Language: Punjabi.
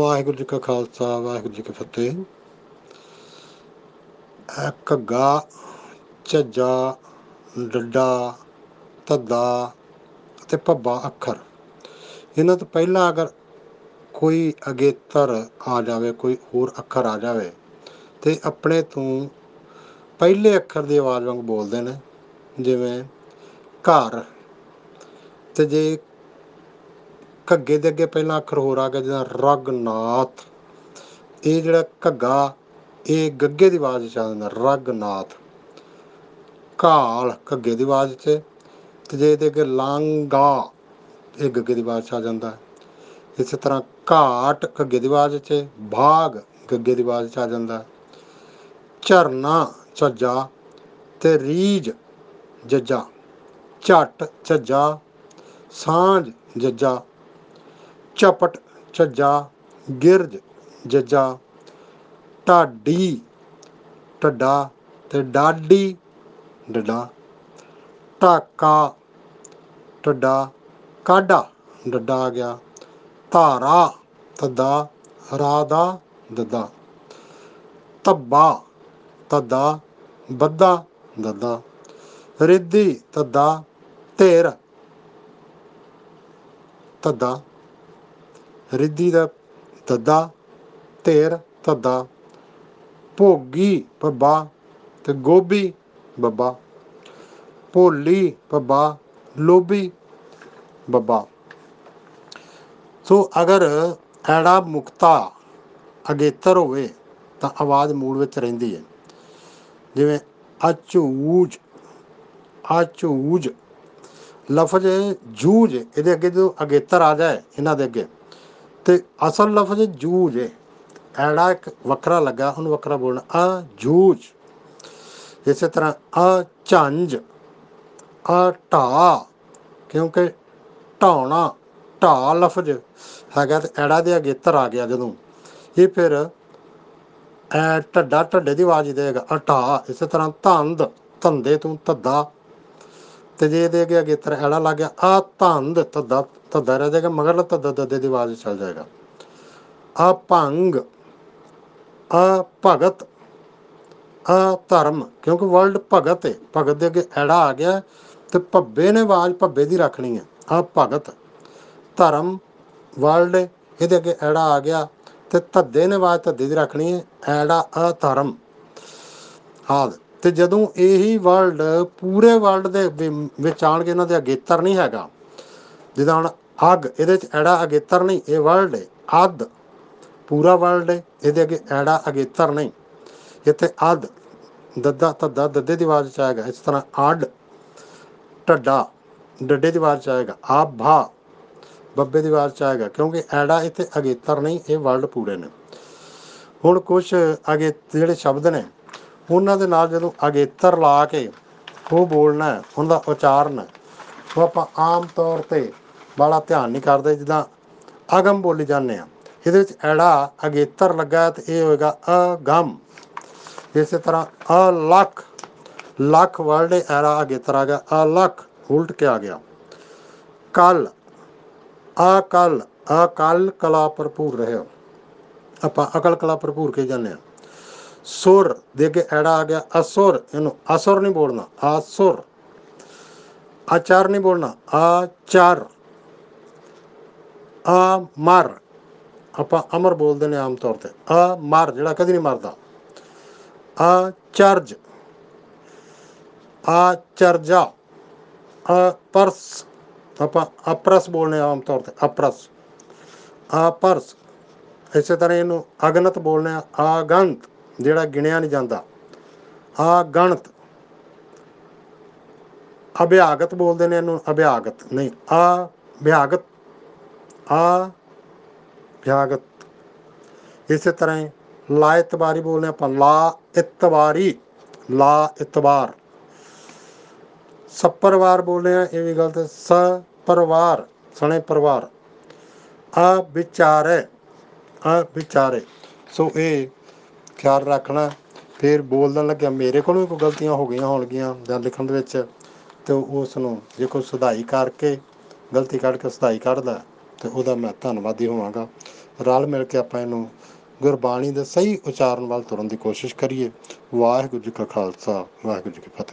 ਵਾਹਿਗੁਰੂ ਜੀ ਕਾ ਖਾਲਸਾ, ਵਾਹਿਗੁਰੂ ਜੀ ਕੀ ਫਤਿਹ। ਇਹ ਘੱਗਾ ਝੱਜਾ ਡੱਡਾ ਧੱਦਾ ਅਤੇ ਭੱਬਾ ਅੱਖਰ। ਇਹਨਾਂ ਤੋਂ ਪਹਿਲਾਂ ਅਗਰ ਕੋਈ ਅਗੇਤਰ ਆ ਜਾਵੇ, ਕੋਈ ਹੋਰ ਅੱਖਰ ਆ ਜਾਵੇ, ਤੇ ਆਪਣੇ ਤੋਂ ਪਹਿਲੇ ਅੱਖਰ ਦੀ ਆਵਾਜ਼ ਵਾਂਗ ਬੋਲਦੇ ਨੇ, ਜਿਵੇਂ ਘਰ। ਤੇ ਜੇ ਘੱਗੇ ਦੇ ਅੱਗੇ ਪਹਿਲਾ ਅੱਖਰ ਹੋਰ ਆ ਗਿਆ, ਜਿਹਦਾ ਰਗਨਾਥ। ਇਹ ਜਿਹੜਾ ਘੱਗਾ, ਇਹ ਗੱਗੇ ਦੀ ਆਵਾਜ਼ ਚ ਆ ਜਾਂਦਾ, ਰਗਨਾਥ। ਘਾਲ ਘੱਗੇ ਦੀ ਆਵਾਜ਼ 'ਚ ਤੇ ਜੇ ਇਹਦੇ ਅੱਗੇ ਲਾਂਗਾ ਇਹ ਗੱਗੇ ਦੀ ਆਵਾਜ਼ 'ਚ ਆ ਜਾਂਦਾ। ਇਸੇ ਤਰ੍ਹਾਂ ਘਾਟ ਘੱਗੇ ਦੀ ਆਵਾਜ਼ 'ਚ ਭਾਗ ਗੱਗੇ ਦੀ ਆਵਾਜ਼ 'ਚ ਆ ਜਾਂਦਾ। ਝਰਨਾ ਝੱਜਾ ਤੇ ਰੀਜ ਜੱਜਾ ਝੱਟ ਝੱਜਾ ਸਾਂਝ ਜੱਜਾ ਝਪਟ ਝੱਜਾ ਗਿਰਜ ਜੱਜਾ, ਢਾਡੀ ਢੱਡਾ ਤੇ ਡਾਡੀ ਡੱਡਾ, ਢਾਕਾ ਢੱਡਾ ਕਾਡਾ ਡੱਡਾ ਆ ਗਿਆ, ਧਾਰਾ ਤੱਦਾ ਰਾਦਾ ਦੱਦਾ ਤੱਬਾ ਤੱਦਾ ਬੱਦਾ ਦੱਦਾ ਰਿੱਧੀ ਤੱਦਾ ਧੇਰ ਤੱਦਾ ਰਿੱਧੀ ਦਾ ਤੱਦਾ ਧੇਰ ਤੱਦਾ ਭੋਗੀ ਪੱਬਾ ਤੇ ਗੋਭੀ ਬੱਬਾ ਭੋਲੀ ਪੱਬਾ ਲੋਭੀ ਬੱਬਾ ਸੋ ਅਗਰ ਐੜਾ ਮੁਕਤਾ ਅਗੇਤਰ ਹੋਵੇ ਤਾਂ ਆਵਾਜ਼ ਮੂਲ ਵਿੱਚ ਰਹਿੰਦੀ ਹੈ। ਜਿਵੇਂ ਅਚੂਜ ਅਚੂਜ ਲਫ਼ਜ਼ ਜੂਜ ਇਹਦੇ ਅੱਗੇ ਜਦੋਂ ਅਗੇਤਰ ਆ ਜਾਏ, ਇਹਨਾਂ ਦੇ ਅੱਗੇ ਤੇ ਅਸਲ ਲਫ਼ਜ਼ ਜੂਜ ਹੈ ਐੜਾ ਇੱਕ ਵੱਖਰਾ ਲੱਗਾ ਉਹਨੂੰ ਵੱਖਰਾ ਬੋਲਣਾ ਆ ਜੂਜ ਇਸੇ ਤਰ੍ਹਾਂ ਆ ਝੰਜ ਆ ਢਾ ਕਿਉਂਕਿ ਢਾਉਣਾ, ਢਾ ਲਫ਼ਜ਼ ਹੈਗਾ ਤੇ ਐੜਾ ਦੇ ਅਗੇਤਰ ਆ ਗਿਆ ਜਦੋਂ। ਇਹ ਫਿਰ ਐ ਢੱਡਾ, ਢੱਡੇ ਦੀ ਆਵਾਜ਼ ਦੇਗਾ ਆ ਢਾ ਇਸੇ ਤਰ੍ਹਾਂ ਧੰਦ, ਧੰਦੇ ਤੋਂ ਧੱਦਾ ਤੇ ਜੇ ਇਹਦੇ ਅੱਗੇ ਅਗੇਤਰ ਐੜਾ ਲੱਗ ਗਿਆ, ਆ ਧੰਦ ਧੱਦਾ ਧੱਦਾ ਰਹਿ ਜਾਏਗਾ, ਮਗਰਲਾ ਧੱਦਾ ਦੱਦੇ ਦੀ ਆਵਾਜ਼ ਚੱਲ ਜਾਏਗਾ। ਆ ਭੰਗ, ਆ ਭਗਤ, ਆ ਧਰਮ, ਕਿਉਂਕਿ ਵਰਲਡ ਭਗਤ ਹੈ ਭਗਤ ਦੇ ਅੱਗੇ ਐੜਾ ਆ ਗਿਆ, ਤੇ ਭੱਬੇ ਨੇ ਆਵਾਜ਼ ਭੱਬੇ ਦੀ ਰੱਖਣੀ ਹੈ ਆ ਭਗਤ, ਧਰਮ ਵਰਲਡ ਇਹਦੇ ਅੱਗੇ ਐੜਾ ਆ ਗਿਆ, ਤੇ ਧੱਦੇ ਨੇ ਆਵਾਜ਼ ਧੱਦੇ ਦੀ ਰੱਖਣੀ ਹੈ ਐੜਾ ਆ ਧਰਮ। ਆਦ ਤੇ ਜਦੋਂ ਇਹੀ ਵਰਲਡ ਪੂਰੇ ਵਰਲਡ ਦੇ ਵਿੱਚ ਆਣਗੇ ਇਹਨਾਂ ਦੇ ਅਗੇਤਰ ਨਹੀਂ ਹੈਗਾ, ਜਿੱਦਾਂ ਹੁਣ ਅੱਗ, ਇਹਦੇ ਚ ਐੜਾ ਅਗੇਤਰ ਨਹੀਂ, ਇਹ ਵਰਲਡ ਹੈ ਅੱਧ, ਪੂਰਾ ਵਰਲਡ ਹੈ ਇਹਦੇ ਅੱਗੇ ਐੜਾ ਅਗੇਤਰ ਨਹੀਂ, ਇੱਥੇ ਅੱਧ, ਦੱਦਾ ਧੱਦਾ, ਦੱਦੇ ਦੀ ਆਵਾਜ਼ ਚ ਆਏਗਾ, ਇਸ ਤਰ੍ਹਾਂ ਅੱਡ, ਢੱਡਾ ਡੱਡੇ ਦੀ ਆਵਾਜ਼ ਚ ਆਏਗਾ ਆ ਭਾ ਬੱਬੇ ਦੀ ਆਵਾਜ਼ ਚ ਆਏਗਾ, ਕਿਉਂਕਿ ਐੜਾ ਇੱਥੇ ਅਗੇਤਰ ਨਹੀਂ, ਇਹ ਵਰਲਡ ਪੂਰੇ ਨੇ। ਹੁਣ ਕੁਝ ਅਗੇ, ਜਿਹੜੇ ਸ਼ਬਦ ਨੇ ਉਹਨਾਂ ਦੇ ਨਾਲ ਜਦੋਂ ਅਗੇਤਰ ਲਾ ਕੇ ਉਹ ਬੋਲਣਾ ਹੈ, ਉਹਦਾ ਉਚਾਰਨ ਉਹ ਆਪਾਂ ਆਮ ਤੌਰ ਤੇ ਬੜਾ ਧਿਆਨ ਨਹੀਂ ਕਰਦੇ, ਜਿੱਦਾਂ ਅਗਮ ਬੋਲੀ ਜਾਂਦੇ ਆ ਇਹਦੇ ਵਿੱਚ ਐੜਾ ਅਗੇਤਰ ਲੱਗਾ ਤੇ ਇਹ ਹੋਏਗਾ ਅਗਮ। ਇਸੇ ਤਰ੍ਹਾਂ ਅਲਖ, ਲੱਖ ਵਰਡ ਐੜਾ ਅਗੇਤਰ ਆ ਗਿਆ, ਅਲਖ ਉਲਟ ਕੇ ਆ ਗਿਆ। ਕੱਲ, ਅਕਲ ਅਕਲ ਕਲਾ ਭਰਪੂਰ ਰਹਿਓ ਆਪਾਂ ਅਕਲ ਕਲਾ ਭਰਪੂਰ ਕੇ ਜਾਂਦੇ ਆ ਸੁਰ ਦੇ ਕੇ ਐੜਾ ਆ ਗਿਆ, ਅਸੁਰ, ਇਹਨੂੰ ਅਸੁਰ ਨਹੀਂ ਬੋਲਣਾ, ਆਸੁਰ। ਆਚਾਰ ਨਹੀਂ ਬੋਲਣਾ, ਆਚਾਰ। ਆ ਮਰ ਆਪਾਂ ਅਮਰ ਬੋਲਦੇ ਨੇ ਆਮ ਤੌਰ ਤੇ। ਆ ਮਰ ਜਿਹੜਾ ਕਦੀ ਨਹੀਂ ਮਰਦਾ। ਆ ਚਰਜ ਆ ਚਰਜਾ ਆ ਪਰਸ ਆਪਾਂ ਅਪਰਸ ਬੋਲਨੇ ਆਮ ਤੌਰ ਤੇ, ਅਪਰਸ। ਆ ਪਰਸ ਇਸੇ ਤਰ੍ਹਾਂ ਇਹਨੂੰ ਅਗਨਤ ਬੋਲਨੇ ਆ, ਆਗੰਤ। ਜਿਹੜਾ ਗਿਣਿਆ ਨਹੀਂ ਜਾਂਦਾ। ਆ ਗਣਤ। ਅਭਿਆਗਤ ਬੋਲਦੇ ਨੇ ਇਹਨੂੰ, ਅਭਿਆਗਤ। ਨਹੀਂ ਆ ਵਿਆਗਤ। ਆ ਵਿਆਗਤ। ਇਸੇ ਤਰ੍ਹਾਂ ਹੀ ਲਾ ਇਤਬਾਰੀ ਬੋਲਦੇ ਆਪਾਂ, ਲਾ ਇਤਬਾਰੀ। ਲਾ ਇਤਬਾਰ। ਸਪਰਵਾਰ ਬੋਲਦੇ ਆ, ਇਹ ਵੀ ਗਲਤ ਹੈ। ਸ ਪਰਿਵਾਰ ਸਣੇ ਪਰਿਵਾਰ। ਆ ਵਿਚਾਰੇ ਆ ਵਿਚਾਰੇ ਸੋ ਇਹ ਖਿਆਲ ਰੱਖਣਾ। ਫਿਰ ਬੋਲਣ ਲੱਗਿਆ, ਮੇਰੇ ਕੋਲੋਂ ਵੀ ਕੋਈ ਗਲਤੀਆਂ ਹੋ ਗਈਆਂ ਹੋਣਗੀਆਂ ਜਾਂ ਲਿਖਣ ਦੇ ਵਿੱਚ? ਤੇ ਉਸ ਨੂੰ ਜੇ ਕੋਈ ਸੁਧਾਈ ਕਰਕੇ, ਗਲਤੀ ਕੱਢ ਕੇ ਸੁਧਾਈ ਕੱਢਦਾ। ਤੇ ਉਹਦਾ ਮੈਂ ਧੰਨਵਾਦੀ ਹੋਵਾਂਗਾ। ਰਲ ਮਿਲ ਕੇ ਆਪਾਂ ਇਹਨੂੰ ਗੁਰਬਾਣੀ ਦੇ ਸਹੀ ਉਚਾਰਨ ਵੱਲ ਤੁਰਨ ਦੀ ਕੋਸ਼ਿਸ਼ ਕਰੀਏ। ਵਾਹਿਗੁਰੂ ਜੀ ਕਾ ਖਾਲਸਾ, ਵਾਹਿਗੁਰੂ ਜੀ ਕੀ ਫਤਿਹ।